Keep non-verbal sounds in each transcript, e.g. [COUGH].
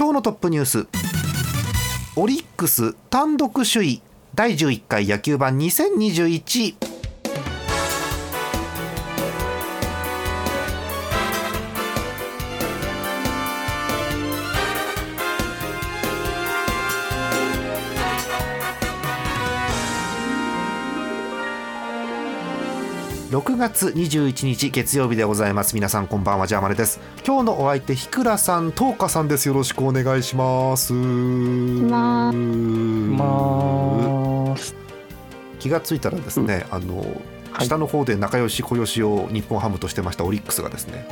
今日のトップニュース。オリックス単独首位。第11回野球盤2021 6月21日月曜日でございます。皆さんこんばんは。ジャーマネです。今日のお相手ひくらさんとうかさんです。よろしくお願いします。まます。気がついたらですね、あの下の方で仲良し小良しを日本ハムとしてましたオリックスがですね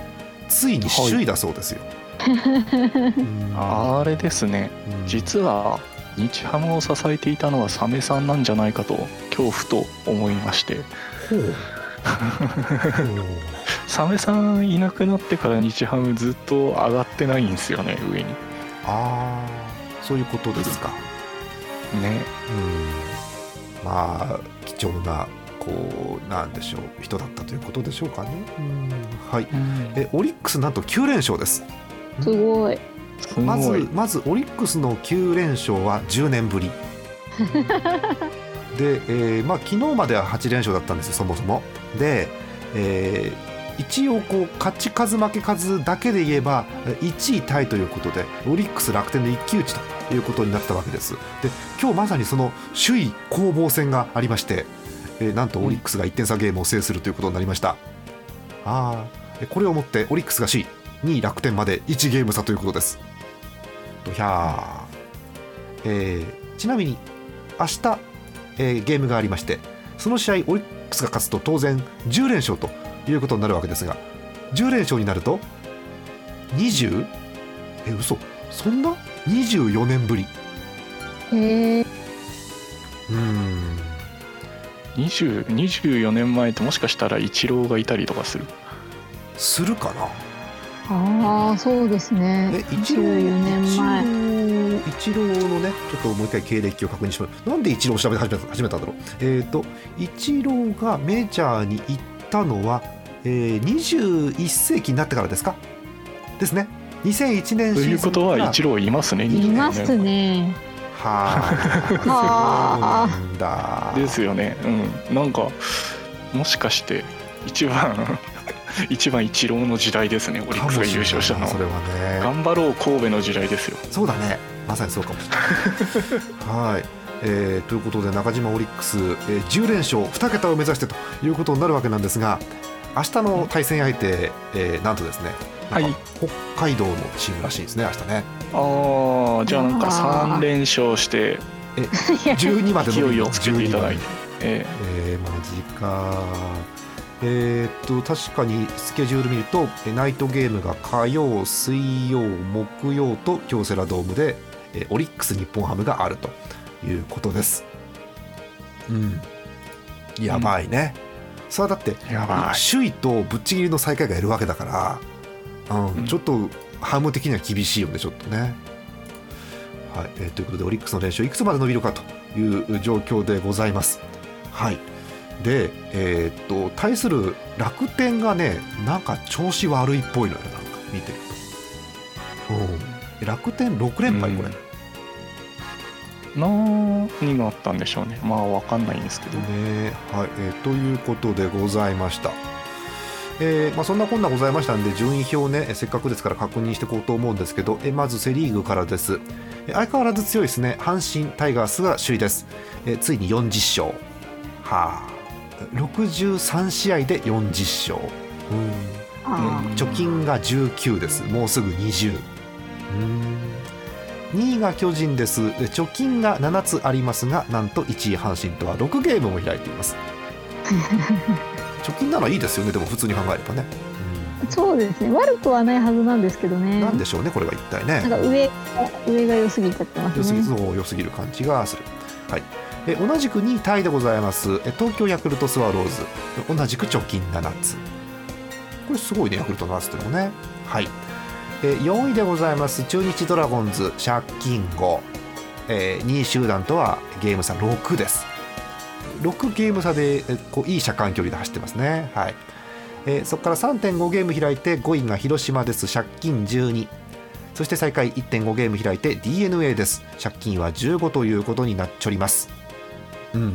ついに首位だそうですよ、う [LAUGHS] んあれですね。うん。実は日ハムを支えていたのはサメさんなんじゃないかと恐怖と思いまして。ほう [LAUGHS] サメさんいなくなってから日ハムずっと上がってないんですよね上に。ああそういうことですか。ね。うん。まあ貴重なこうなんでしょう人だったということでしょうかね。うん。はい。えオリックスなんと9連勝です。すごい。すごい。まずまずオリックスの9連勝は10年ぶり [LAUGHS] で、えーまあ、昨日までは8連勝だったんですよそもそも。で、えー一応こう勝ち数負け数だけで言えば1位タイということでオリックス楽天の一騎打ちということになったわけです。で今日まさにその首位攻防戦がありまして、えーなんとオリックスが1点差ゲームを制するということになりました、あーえこれをもってオリックスが首位2位楽天まで1ゲーム差ということです。ひゃー。えーちなみに明日、えーゲームがありましてその試合オリックスが勝つと当然10連勝ということになるわけですが10連勝になると 20? え嘘そんな？24年ぶりへえ。うーん20 24年前ってもしかしたらイチローがいたりとかするするかな？ああ、そうですね。え一郎14年前。一郎のねちょっともう一回経歴を確認しますなんで一郎を調べて始めた始めたんだろう。えっ、と一郎がメジャーに行ったのは、えー、21世紀になってからですか？ですね。2001年ということはイチロローいますねい24ます年ね。ははあ。そうなんだ。ですよね。うん。なんかもしかして一番 [LAUGHS] 一番イチローの時代ですねオリックスが優勝したのそれはね。頑張ろう神戸の時代ですよ。そうだね。まさにそうかもしれない。[LAUGHS] はい、えーということで中島オリックス、えー10連勝2桁を目指してということになるわけなんですが明日の対戦相手、えーなんとですねはい。北海道のチームらしいですね明日ね。ああじゃあなんかあー。3連勝して12まで勢の？[LAUGHS] いをつけていただいて。12まで。ええ。ー、マジかえーっと確かにスケジュール見るとえーナイトゲームが火曜水曜木曜と京セラドームで、えーオリックス日本ハムがあるということです。うん。やばいね、さあだって首位とぶっちぎりの最下位がいるわけだから、うんうん。ちょっとハム的には厳しいよねちょっとね。はいえーということでオリックスの練習いくつまで伸びるかという状況でございます。はいで、えーっと対する楽天がねなんか調子悪いっぽいのよなんか見て。ると。う。ん楽天6連敗これ、うん。何があったんでしょうね。まあわかんないんですけど。ねはいえーということでございました。えーまあ、そんなこんなございましたんで順位表ねえせっかくですから確認していこうと思うんですけどえまずセ・リーグからです。え相変わらず強いですね。阪神タイガースが首位です。えついに40勝。はあ63試合で40勝貯金が19です。もうすぐ20う。ん。2位が巨人です。で貯金が7つありますがなんと1位阪神とは。6ゲームも開いています。[LAUGHS] 貯金ならいいですよね。でも普通に考えればね、そうですね。悪くはないはずなんですけどね。なんでしょうねこれは一体ね。なんか上が上が良すぎちゃってます良すぎねそう良すぎる感じがする。はい。え同じく2位タイでございます。東京ヤクルトスワローズ。同じく貯金7つ。これすごいねヤクルト7つってのもね。はい。え4位でございます。中日ドラゴンズ借金5、えー2位集団とはゲーム差6です。6ゲーム差でえこういい車間距離で走ってますね。はい、えそこから3.5ゲーム開いて5位が広島です。借金12そして最下位1.5ゲーム開いて d n a です。借金は15ということになっちょります。うん。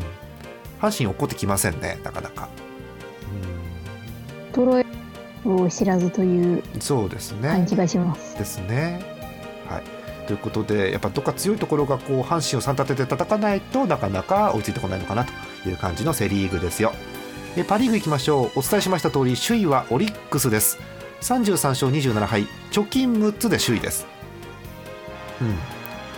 阪神怒ってきませんねなかなか。衰えを知らずといううんそうですね。感じがします。ですね。はい。ということでやっぱどっか強いところがこう阪神を3立てて叩かないとなかなか追いついてこないのかなという感じのセ・リーグですよ。えパ・リーグいきましょう。お伝えしました通り首位はオリックスです。33勝27敗。貯金6つで首位です。うん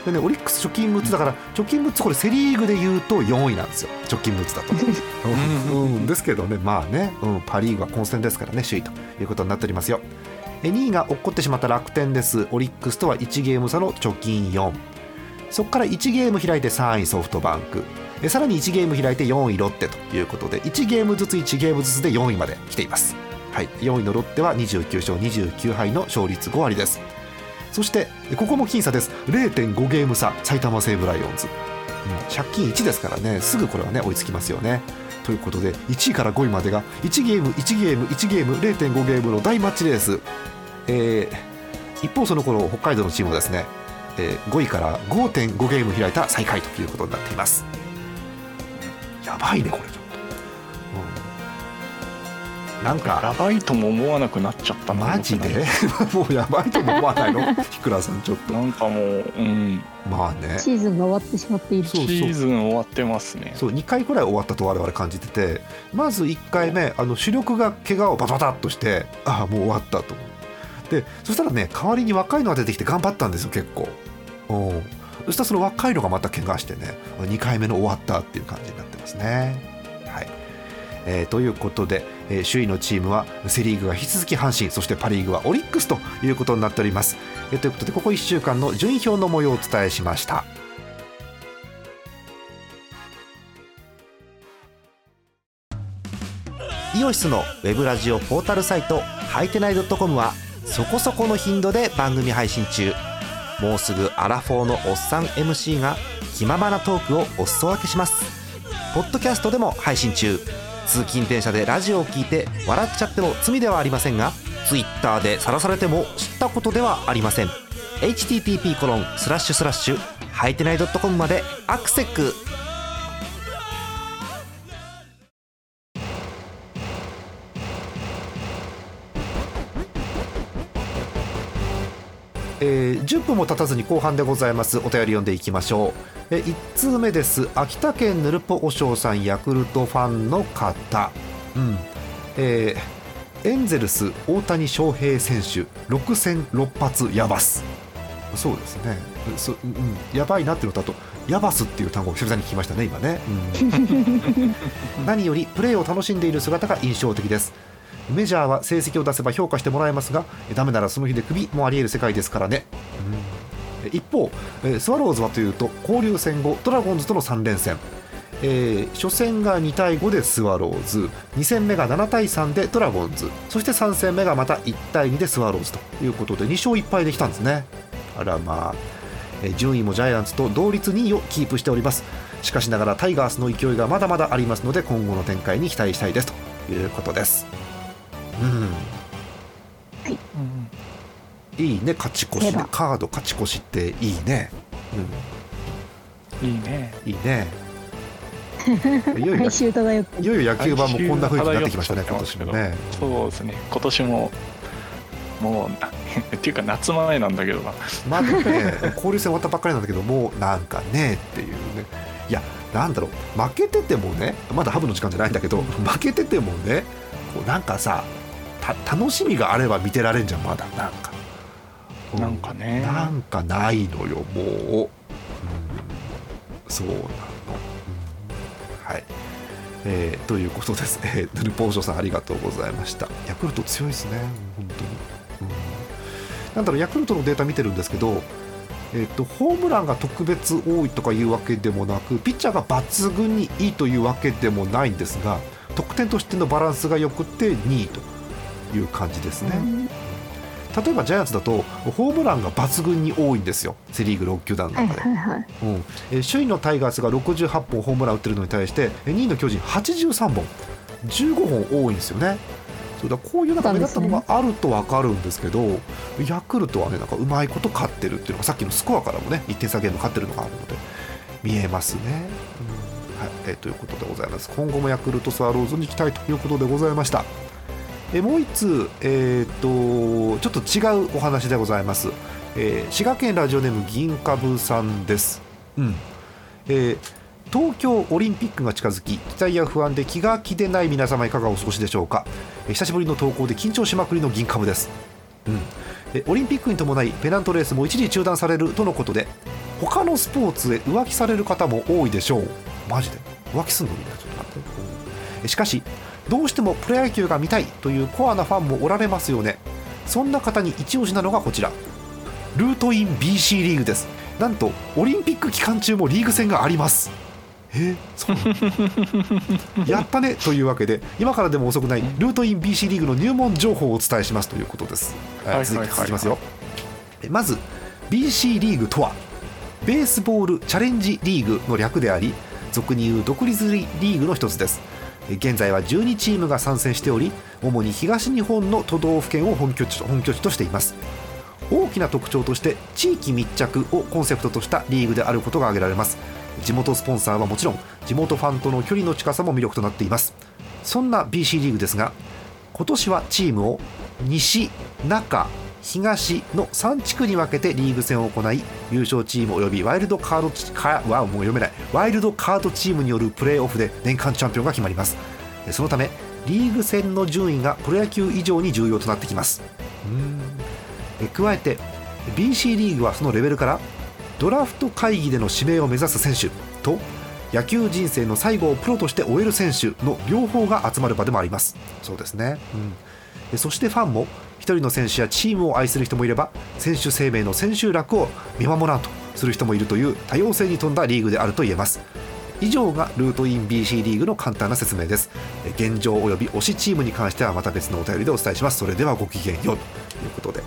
でねオリックス貯金6つだから貯金6つこれセ・リーグで言うと4位なんですよ。貯金6つだと。[LAUGHS] うん、うんですけどねまあね、うん、パ・リーグは混戦ですからね首位ということになっておりますよ。え2位が落っこってしまった楽天です。オリックスとは1ゲーム差の貯金4そこから1ゲーム開いて3位ソフトバンク。えさらに1ゲーム開いて4位ロッテということで1ゲームずつ1ゲームずつで4位まで来ています、はい、4位のロッテは29勝29敗の勝率5割ですそしてここも僅差です。0.5ゲーム差埼玉西武ライオンズ、うん借金1ですからね。すぐこれはね追いつきますよね。ということで1位から5位までが1ゲーム1ゲーム1ゲーム0.5ゲームの大マッチレース、えー一方その頃北海道のチームはですね、えー5位から5.5ゲーム開いた最下位ということになっています。やばいねこれ、なんかやばいとも思わなくなっちゃったなマジで？[LAUGHS] もうやばいとも思わないの？ひくらさんちょっと。なんかもう、うん、まあね。シーズンが終わってしまっている。そうシーズン終わってますね。そう2回くらい終わったと我々感じててまず1回目あの主力が怪我をバタバタっとしてああもう終わったと。でそしたらね代わりに若いのが出てきて頑張ったんですよ結構。うん。そしたらその若いのがまた怪我してね2回目の終わったっていう感じになってますね。はい。えーということで、えー首位のチームはセ・リーグが引き続き阪神そしてパ・リーグはオリックスということになっております、えーということでここ1週間の順位表の模様をお伝えしました。イオシスのウェブラジオポータルサイトハイテナイドットコムはそこそこの頻度で番組配信中。もうすぐアラフォーのおっさん MC が気ままなトークをお裾分けします。ポッドキャストでも配信中。通勤電車でラジオを聞いて笑っちゃっても罪ではありませんが Twitter で晒されても知ったことではありません。http コロンスラッシュスラッシュハイテナイドットコムまでアクセックも経たずに後半でございます。お便り読んでいきましょう、え1通目です。秋田県ぬるぽおしょうさんヤクルトファンの方。うん。えーエンゼルス大谷翔平選手。6戦6発ヤバス。そうですね。そ、うん、やばいなっていうのとあとヤバスっていう単語を久々に聞きましたね今ね、うん。[LAUGHS] 何よりプレーを楽しんでいる姿が印象的ですメジャーは成績を出せば評価してもらえますがダメならその日でクビもあり得る世界ですからね、うん。一方スワローズはというと交流戦後ドラゴンズとの3連戦。えー初戦が2対5でスワローズ。2戦目が7対3でドラゴンズ。そして3戦目がまた1対2でスワローズということで2勝1敗できたんですね。あらまあ、順位もジャイアンツと同率2位をキープしております。しかしながらタイガースの勢いがまだまだありますので今後の展開に期待したいです。ということです。うん。うんいいね勝ち越しカード勝ち越しっていいね。いいね。うんいいね。い [LAUGHS] よ。いよいよいよ野球盤もこんな風になってきましたね今年もね。そうですね。今年ももうなっていうか夏前なんだけど。なまだね交流戦終わったばっかりなんだけどもうなんかねっていうね。いやなんだろう。負けててもねまだハブの時間じゃないんだけど負けててもねこうなんかさた楽しみがあれば見てられんじゃんまだ。なんか、うなんかね。なんかないのよもう、うん、そうなの、うんはい。えーということです、えー、ヌルポーショさんありがとうございました。ヤクルト強いですね本当に、うん、なんだろうヤクルトのデータ見てるんですけどえー、とホームランが特別多いとかいうわけでもなくピッチャーが抜群にいいというわけでもないんですが得点としてのバランスがよくて2位という感じですね、例えばジャイアンツだとホームランが抜群に多いんですよ。セ・リーグ6球団のはい中で、はいはい。うん。えー首位のタイガースが68本ホームラン打ってるのに対してえー2位の巨人83本。15本多いんですよね。そうだこういうなんか目立ったのがあると分かるんですけどヤクルトはねなんかうまいこと勝ってるっていうのがさっきのスコアからもね1点差ゲーム勝ってるのがあるので見えますね、うん。はい。えーということでございます。今後もヤクルトスワローズに期待ということでございましたえもう一通、えー、とちょっと違うお話でございます、えー滋賀県ラジオネーム銀株さんです、うん。えー東京オリンピックが近づき期待や不安で気が気でない皆様いかがお過ごしでしょうか、えー久しぶりの投稿で緊張しまくりの銀株です、うん。えーオリンピックに伴いペナントレースも一時中断されるとのことで他のスポーツへ浮気される方も多いでしょう。マジで。浮気すんのみんな。ちょっと待って。しかしどうしてもプロ野球が見たいというコアなファンもおられますよね。そんな方に一押しなのがこちら。ルートイン BC リーグです。なんとオリンピック期間中もリーグ戦があります。えーそう [LAUGHS] やったねというわけで今からでも遅くないルートイン BC リーグの入門情報をお伝えしますということです、はい続き続きますよ。えまず BC リーグとはベースボールチャレンジリーグの略であり俗に言う独立リーグの一つです。え現在は12チームが参戦しており主に東日本の都道府県を本拠地本拠地としています。大きな特徴として地域密着をコンセプトとしたリーグであることが挙げられます。地元スポンサーはもちろん地元ファンとの距離の近さも魅力となっています。そんな BC リーグですが今年はチームを西中東の3地区に分けてリーグ戦を行い優勝チームおよびワイルドカードチかわもう読めない。ワイルドカードチームによるプレーオフで年間チャンピオンが決まります。そのためリーグ戦の順位がプロ野球以上に重要となってきます。え加えて BC リーグはそのレベルからドラフト会議での指名を目指す選手と野球人生の最後をプロとして終える選手の両方が集まる場でもあります。そうですね、うん、えそしてファンも一人の選手やチームを愛する人もいれば選手生命の千秋楽を見守らんとする人もいるという多様性に富んだリーグであると言えます。以上がルートイン BC リーグの簡単な説明です。え現状および推しチームに関してはまた別のお便りでお伝えします。それではごきげんようということで。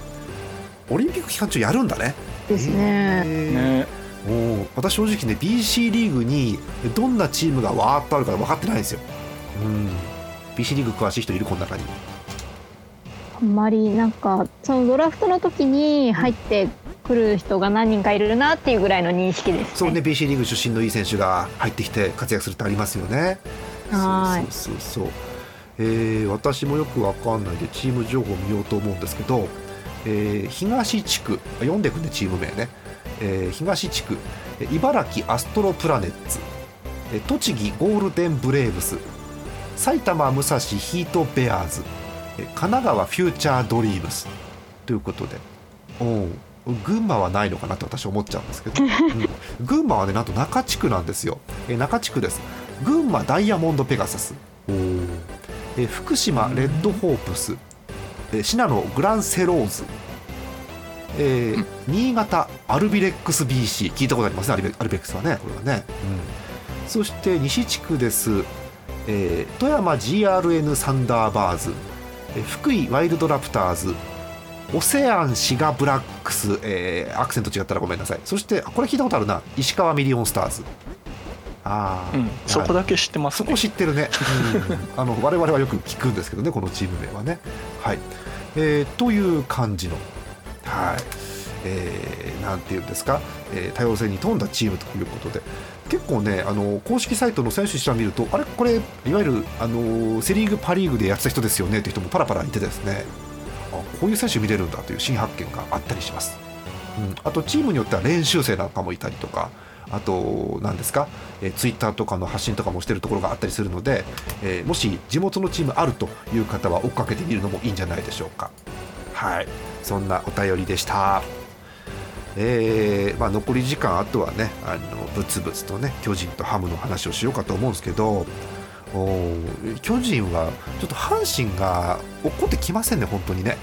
オリンピック期間中やるんだね。ですね。へー。ね。私正直ね BC リーグにどんなチームがわーっとあるか分かってないんですよ。うん。BC リーグ詳しい人いるこの中にあんまりなんかそのドラフトの時に入ってくる人が何人かいるなっていうぐらいの認識です、そうね BC リーグ出身のいい選手が入ってきて活躍するってありますよね。はーい。そうそうそうそう、えー私もよくわかんないでチーム情報を見ようと思うんですけど、えー東地区読んでいくねチーム名ね、えー東地区えー茨城アストロプラネッツえー栃木ゴールデンブレーブス埼玉武蔵ヒートベアーズ。えー神奈川フューチャードリームスということで。群馬はないのかなって私思っちゃうんですけど、[LAUGHS] うん。群馬はねなんと中地区なんですよ、えー中地区です。群馬ダイヤモンドペガサス。えー福島レッドホープス、えー信濃グランセローズ、えー新潟アルビレックス BC 聞いたことありますねアルビレックスはね。これはね、うん。そして西地区です、えー富山 GRN サンダーバーズ、えー福井ワイルドラプターズオセアンシガブラックス、えーアクセント違ったらごめんなさい。そしてあこれ聞いたことあるな。石川ミリオンスターズ。ああ、うん、そこだけ知ってますね。そこ知ってるね、[LAUGHS] うん。あの我々はよく聞くんですけどねこのチーム名はね。はい、えーという感じの。はいえーなんていうんですか、えー多様性に富んだチームということで。結構ねあの公式サイトの選手一覧見るとあれ？これいわゆるあのセ・リーグパ・リーグでやってた人ですよね？っていう人もパラパラいてですね。あこういう選手見れるんだという新発見があったりします、うん、あとチームによっては練習生なんかもいたりとかあと何ですか、えー、ツイッターとかの発信とかもしてるところがあったりするので、えーもし地元のチームあるという方は追っかけてみるのもいいんじゃないでしょうか。はい。そんなお便りでした。えーまあ、残り時間あとはねあのブツブツとね巨人とハムの話をしようかと思うんですけどおー巨人はちょっと阪神が怒ってきませんね本当にね。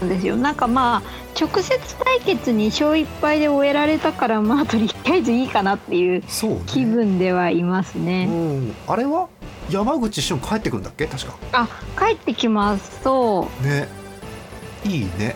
なん。ですよ。なんかまあ直接対決に勝1敗で終えられたからまあとりあえずいいかなっていう気分ではいますうね。ん。あれは？山口俊帰ってくるんだっけ？確か。あ帰ってきます。とね。いいね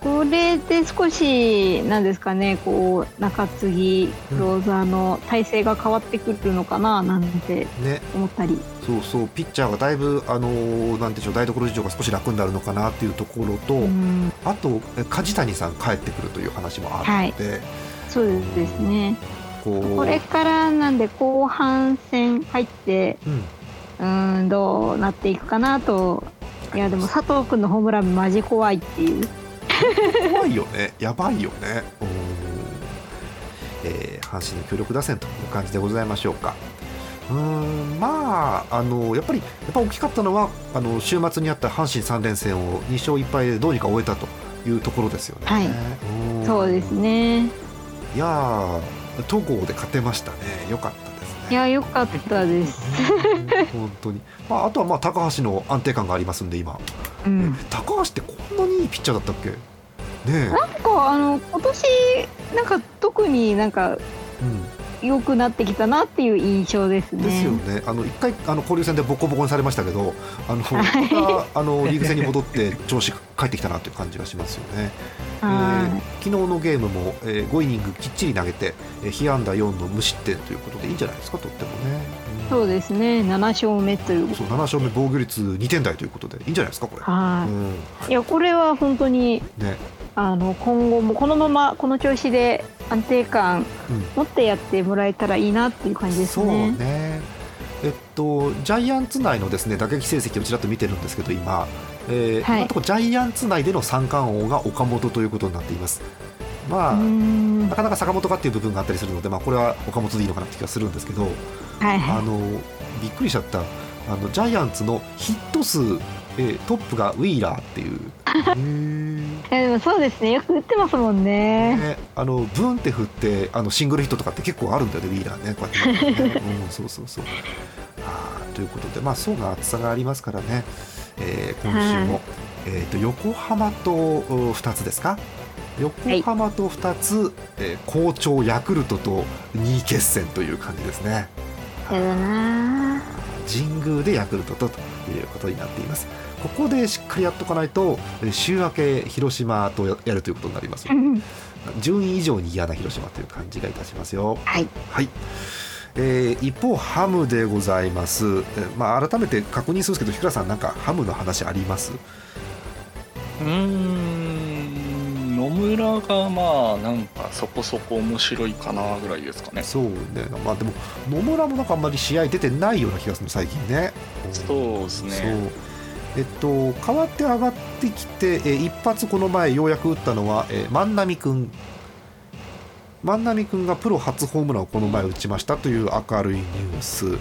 これで少しなんですかねこう中継ぎクローザーの体勢が変わってくるのかななんてね。思ったり。そうそう。ピッチャーがだいぶあのーなんでしょう台所事情が少し楽になるのかなっていうところと、うん。あとえ梶谷さん帰ってくるという話もあるので、そうですね。これからなんで後半戦入ってうん。うーんどうなっていくかなと。いやでも佐藤君のホームランマジ怖いっていう怖いよね。やばいよね。うん。えー阪神の強力打線という感じでございましょうか。うーんまああのやっぱりやっぱ大きかったのはあの週末にあった阪神3連戦を2勝1敗でどうにか終えたというところですよね。はい。うん。そうですね。いやー戸郷で勝てましたね。よかった。いや良かったです。う [LAUGHS] ん本当に、まあ、あとはまあ高橋の安定感がありますんで今、うん。高橋ってこんなにいいピッチャーだったっけ？ねえ、なんかあの今年なんか特になんかうん、良くなってきたなっていう印象ですね。ですよね。あの一回あの交流戦でボコボコにされましたけど、あのはい。またあのリーグ戦に戻って調子が返ってきたなという感じがしますよね。えはー昨日のゲームも、えー、5イニングきっちり投げて、えー、被安打4の無失点ということでいいんじゃないですかとってもね。いそうですね。7勝目という。そう7勝目防御率2点台ということでいいんじゃないですかこれ。はい、うん。いやこれは本当にね、あの今後もこのままこの調子で安定感うん、持ってやってもらえたらいいなっていう感じですそうね。ね。えっとジャイアンツ内のですね打撃成績をちらっと見てるんですけど今、えーはいとジャイアンツ内での三冠王が岡本ということになっています。まあ、なかなか坂本かっていう部分があったりするので、まあ、これは岡本でいいのかなって気がするんですけど、はいはあのびっくりしちゃったあのジャイアンツのヒット数、えートップがウィーラーっていう。[LAUGHS] へーい。いやでもそうですね。よく打ってますもんね。ね、あのブンって振ってあのシングルヒットとかって結構あるんだよねウィーラーね。こうやってね、うん、そうそうそう。あーということでまあ層が厚さがありますからね、えー今週も、はえー、と横浜とお2つですか？横浜と2つ、えー好調ヤクルトと2位決戦という感じですね。やだな神宮でヤクルトとということになっていますここでしっかりやっとかないとえー週明け広島とややるということになりますー。[LAUGHS] 順位以上に嫌な広島という感じがいたしますよ。はい。はい。えー一方ハムでございます。えーまあ改めて確認するんですけど、ひくらさんなんかハムの話あります？うーん野村がまあなんかそこそこ面白いかなぐらいですかねそうね。まあでも野村もなんかあんまり試合出てないような気がする最近ね。そうですねそう。えっと代わって上がってきて、えー一発この前ようやく打ったのは、えー万波くん。万波くんがプロ初ホームランをこの前打ちましたという明るいニュース。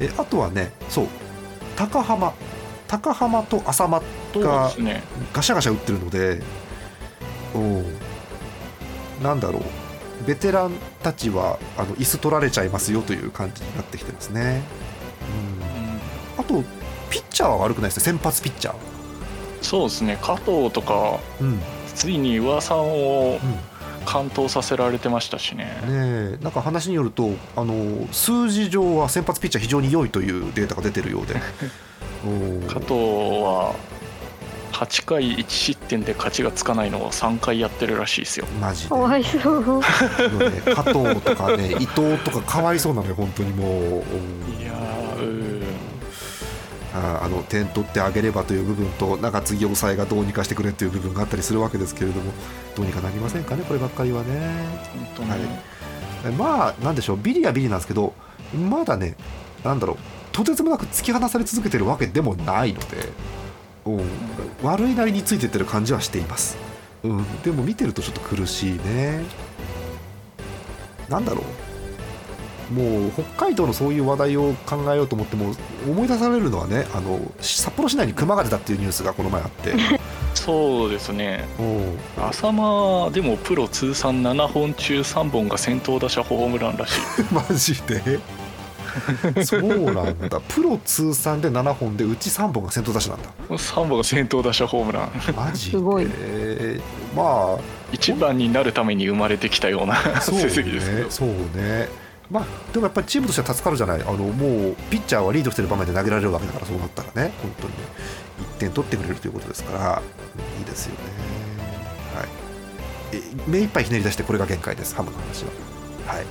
えあとはね、そう高浜高浜と浅間がガシャガシャ打ってるので、うん、なんだろうベテランたちはあの椅子取られちゃいますよという感じになってきてますね。うん、あとピッチャーは悪くないですね。先発ピッチャー。そうですね。加藤とかうん。ついに噂をうん完投させられてましたしね。ねえ。なんか話によるとあの数字上は先発ピッチャー非常に良いというデータが出てるようで。[LAUGHS] 加藤は8回1失点で勝ちがつかないのを3回やってるらしいですよ。マジで。かわいそう。ね。加藤とかね伊藤とかかわいそうなのよ本当にもう。うんいやああの点取ってあげればという部分と中継ぎ抑えがどうにかしてくれという部分があったりするわけですけれどもどうにかなりませんかねこればっかりはね。本当に、はい。えまあなんでしょうビリはビリなんですけどまだねなんだろうとてつもなく突き放され続けてるわけでもないので、うん、悪いなりについてってる感じはしています、うん、でも見てるとちょっと苦しいね。なんだろうもう北海道のそういう話題を考えようと思っても思い出されるのはねあの札幌市内に熊が出たっていうニュースがこの前あって。[LAUGHS] そうですね。う。ん浅間でもプロ通算7本中3本が先頭打者ホームランらしい。[LAUGHS] マジで？[LAUGHS] そうなんだ。プロ通算で7本でうち3本が先頭打者なんだ。3本が先頭打者ホームラン。マジすごい。えーまあ一番になるために生まれてきたような成績ですけそうねまあでもやっぱりチームとしては助かるじゃない。あのもうピッチャーはリードしてる場面で投げられるわけだからそうなったらね。本当にね。1点取ってくれるということですから。いいですよね。はい。え目いっぱいひねり出してこれが限界です。ハムの話は。はい、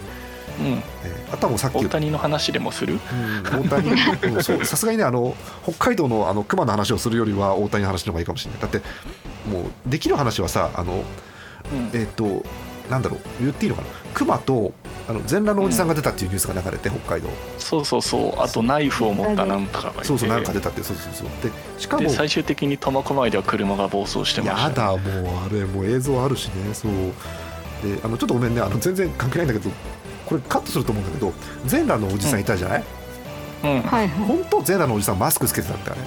うん。えーあとはもうさっき大谷の話でもする？うん。大谷。さすがにねあの北海道のあの熊の話をするよりは大谷の話の方がいいかもしれない。だってもうできる話はさあのうん。えっ、となんだろう。言っていいのかな。熊とあの全裸のおじさんが出たっていうニュースが流れて、北海道。そうそうそう。あとナイフを持ったなんとかがいて。そうそうなんか出たってそうそうそう。でしかもで最終的に苫小牧では車が暴走してました。やだもうあれもう映像あるしね。そう。であのちょっとごめんねあの全然関係ないんだけどこれカットすると思うんだけど全裸のおじさんいたじゃない、うん。はいはい。本当全裸のおじさんマスクつけてたんだよね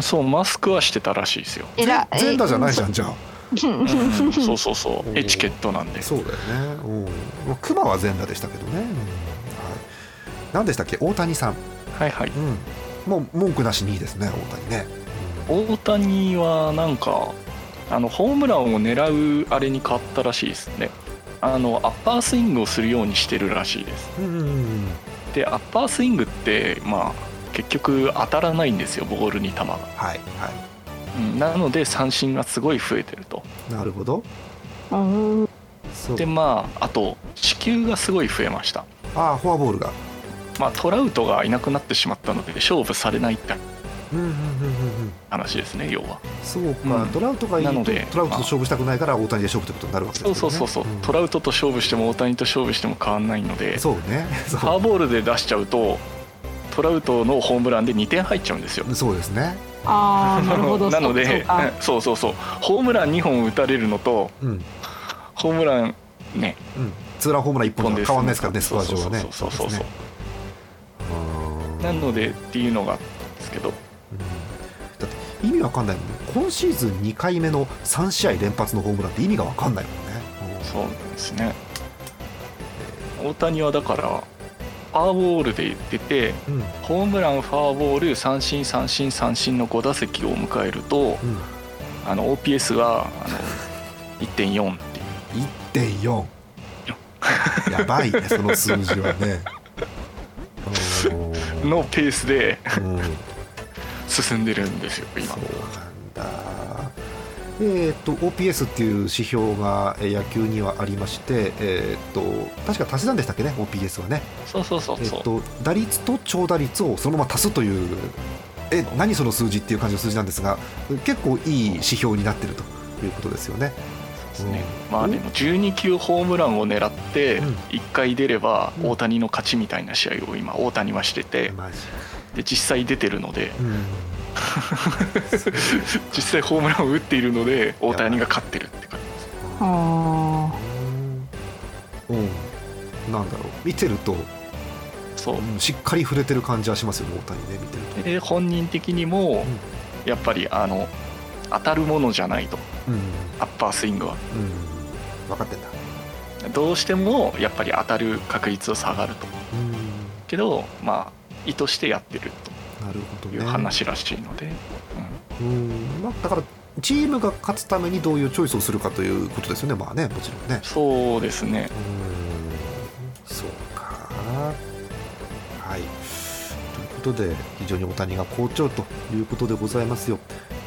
そうマスクはしてたらしいですよ、えら全裸じゃないじゃんじゃあうそうそうそう。うん。エチケットなんで。そうだよね。うん。まあ熊は全裸でしたけどね、うん。はい、何でしたっけ？大谷さん、はいはい。うん、もう文句なしにいいですね大谷ね、大谷はなんかあのホームランを狙うあれに変わったらしいですね。あのアッパースイングをするようにしてるらしいです。うんうんうんでアッパースイングってまあ結局当たらないんですよボールに球が、はいはうん、なので三振がすごい増えてると。いなるほど。でまああと四球がすごい増えました。ああフォアボールが。まあトラウトがいなくなってしまったので勝負されないって。話ですね要は。そうか、うん。トラウトがいいのでトラウトと勝負したくないから大谷で勝負ってことになるわけですよね。そうそうそうそう、ん。トラウトと勝負しても大谷と勝負しても変わんないので。そうね。フォそアボールで出しちゃうとトラウトのホームランで2点入っちゃうんですよ。うそうですね。ああなるほど。なのでそうかそうそうそうホームラン2本打たれるのとうん。ホームランね。うん。ツーランホームラン1本本で変わんないですからねスコア上はね。そうそうそうそう。そううんなのでっていうのがですけど。うん。だって意味わかんないもんね。今シーズン2回目の3試合連発のホームランって意味がわかんないもんね。そうなんですね。大谷はだからフォアボールで出てうん。ホームランフォアボール三振三振三振の5打席を迎えるとうん。あの OPS があの [LAUGHS] 1.4っていう。1.4やばいねその数字はね。う [LAUGHS] んのペースでうん。[LAUGHS] 進んでるんですよ今えー、と OPS っていう指標がえー野球にはありまして、えー、と確か足し算でしたっけね OPS はね、そうそうそうそう、えー、と打率と長打率をそのまま足すというえ何その数字っていう感じの数字なんですが結構いい指標になってるということですよね。そうですね。うん。まあでも12球ホームランを狙ってうん。1回出ればうん。大谷の勝ちみたいな試合を今大谷はしててで実際出てるのでうん [LAUGHS] 実際ホームランを打っているので大谷が勝ってるって感じです。あうん、うん。なんだろう。見てると、そう。うんしっかり触れてる感じはしますよね大谷ね見てると。で本人的にもやっぱりあの当たるものじゃないと。うん。アッパースイングは。うん、分かってんだ。どうしてもやっぱり当たる確率は下がると。うん。けどまあ意図してやってるなるほどね。という話らしいので、うんまあ、だからチームが勝つためにどういうチョイスをするかということですよね、まあね、もちろんね。そうですねうんそうか。はい。ということで、非常に大谷が好調ということでございますよ。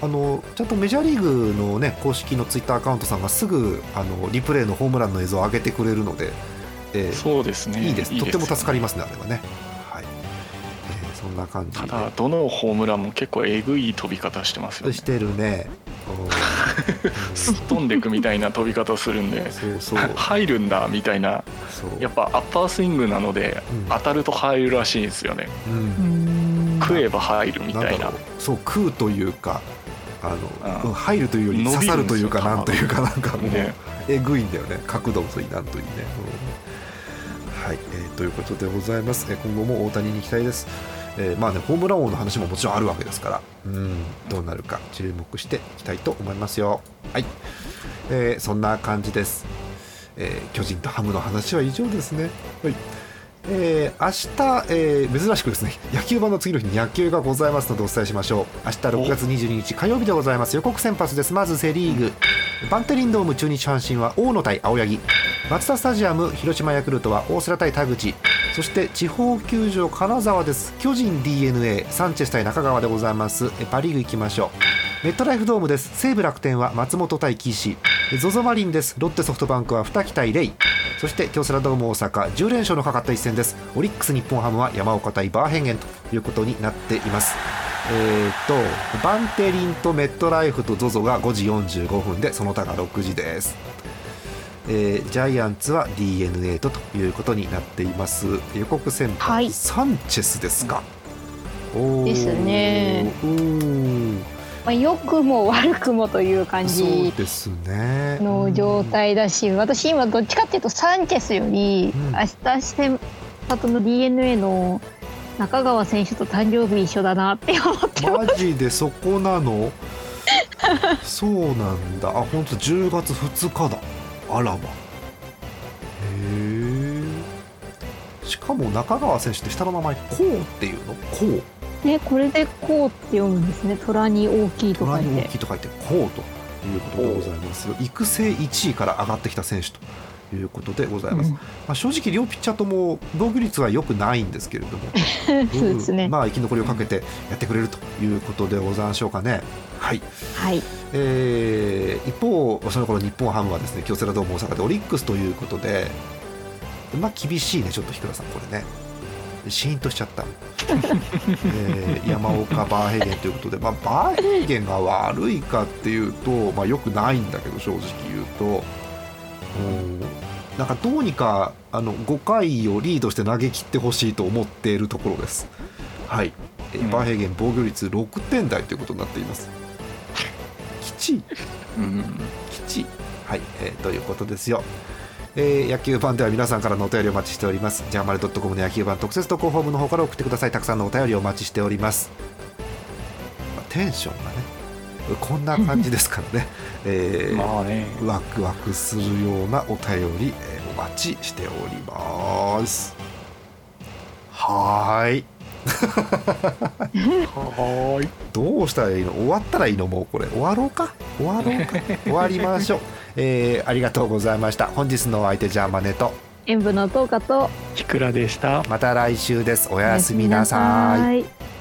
あのちゃんとメジャーリーグの、ね、公式のツイッターアカウントさんがすぐあのリプレイのホームランの映像を上げてくれるので、えーそうですねいいですとっても助かりりますね、あれはね。んな感じで。ただどのホームランも結構えぐい飛び方してますよね。してるね。うん [LAUGHS] すっ飛んでいくみたいな飛び方するんで。そうそう。入るんだみたいな。そう。やっぱアッパースイングなのでうん。当たると入るらしいんですよね。うん。ん食えば入るみたいな。そう食うというかあの、うん。うん入るというより刺さるというかなんというかなんかもう、ね。えぐいんだよね。角度といいなんといいね、うん。はい、えーということでございます、えー今後も大谷に期待です、えーまあねホームラン王の話ももちろんあるわけですから、うん、どうなるか注目していきたいと思いますよ。はい、えーそんな感じです、えー巨人とハムの話は以上ですね。はい。えー明日、えー珍しくですね野球盤の次の日に野球がございますのでお伝えしましょう。明日6月22日火曜日でございます。予告先発です。まずセ・リーグ。バンテリンドーム中日阪神は大野対青柳。マツダスタジアム広島ヤクルトは大瀬良対田口。そして地方球場金沢です。巨人 d n a サンチェス対中川でございます。パ・リーグ行きましょう。メットライフドームです。西武楽天は松本対岸 ZOZO マリンです。ロッテソフトバンクは二木対レイ。そして京セラドーム大阪10連勝のかかった一戦です。オリックス日本ハムは山岡対バーヘンゲンということになっています。えー、とバンテリンとメットライフと ZOZO が5時45分でその他が6時です。えージャイアンツは d n a とということになっています。予告先発、はい。サンチェスですか、ですね。まあ、良くも悪くもという感そうじですね。の状態だし、私今どっちかっていうとサンチェスより、うん。明日先発の d n a の中川選手と誕生日一緒だなって思ってます。マジでそこなの？[LAUGHS] そうなんだ。あ本当10月2日だあらまへえ。しかも中川選手って下の名前こうっていうの？こうね、これでこうって読むんですね。虎に大きいと虎書いて。に大きいと書いてこうということでございます。育成1位から上がってきた選手ということでございます、うん。まあ、正直両ピッチャーとも防御率は良くないんですけれども。[LAUGHS] そうですね。ん。まあ生き残りをかけてやってくれるということでございましょうかね。はい。はい。えー一方その頃日本ハムはですね京セラドーム大阪でオリックスということでまあ厳しいねちょっと日倉さんこれね。シーンとしちゃった、[LAUGHS] えー山岡バーヘゲンということで、まあ、バーヘゲンが悪いかっていうと、まあ、よくないんだけど正直言うと。うんなんかどうにかあの5回をリードして投げ切ってほしいと思っているところです。はい、えーうん。バーヘゲン防御率6点台ということになっています。きちいうん。基地はい、えーということですよ、えー野球版では皆さんからのお便りをお待ちしております。ジャーマルドットコムの野球版特設投稿フォームの方から送ってください。たくさんのお便りをお待ちしております、まあテンションがねこんな感じですからね、えーまあね。ワクワクするようなお便り、えーお待ちしております。はーい。はーい。[LAUGHS] どうしたらいいの？終わったらいいの？もうこれ。終わろうか？終わろうか？終わりましょう、えーありがとうございました。本日のお相手ジャーマネと。演舞の10日と。キクラでした。また来週です。おやすみなさい。おやすみなさい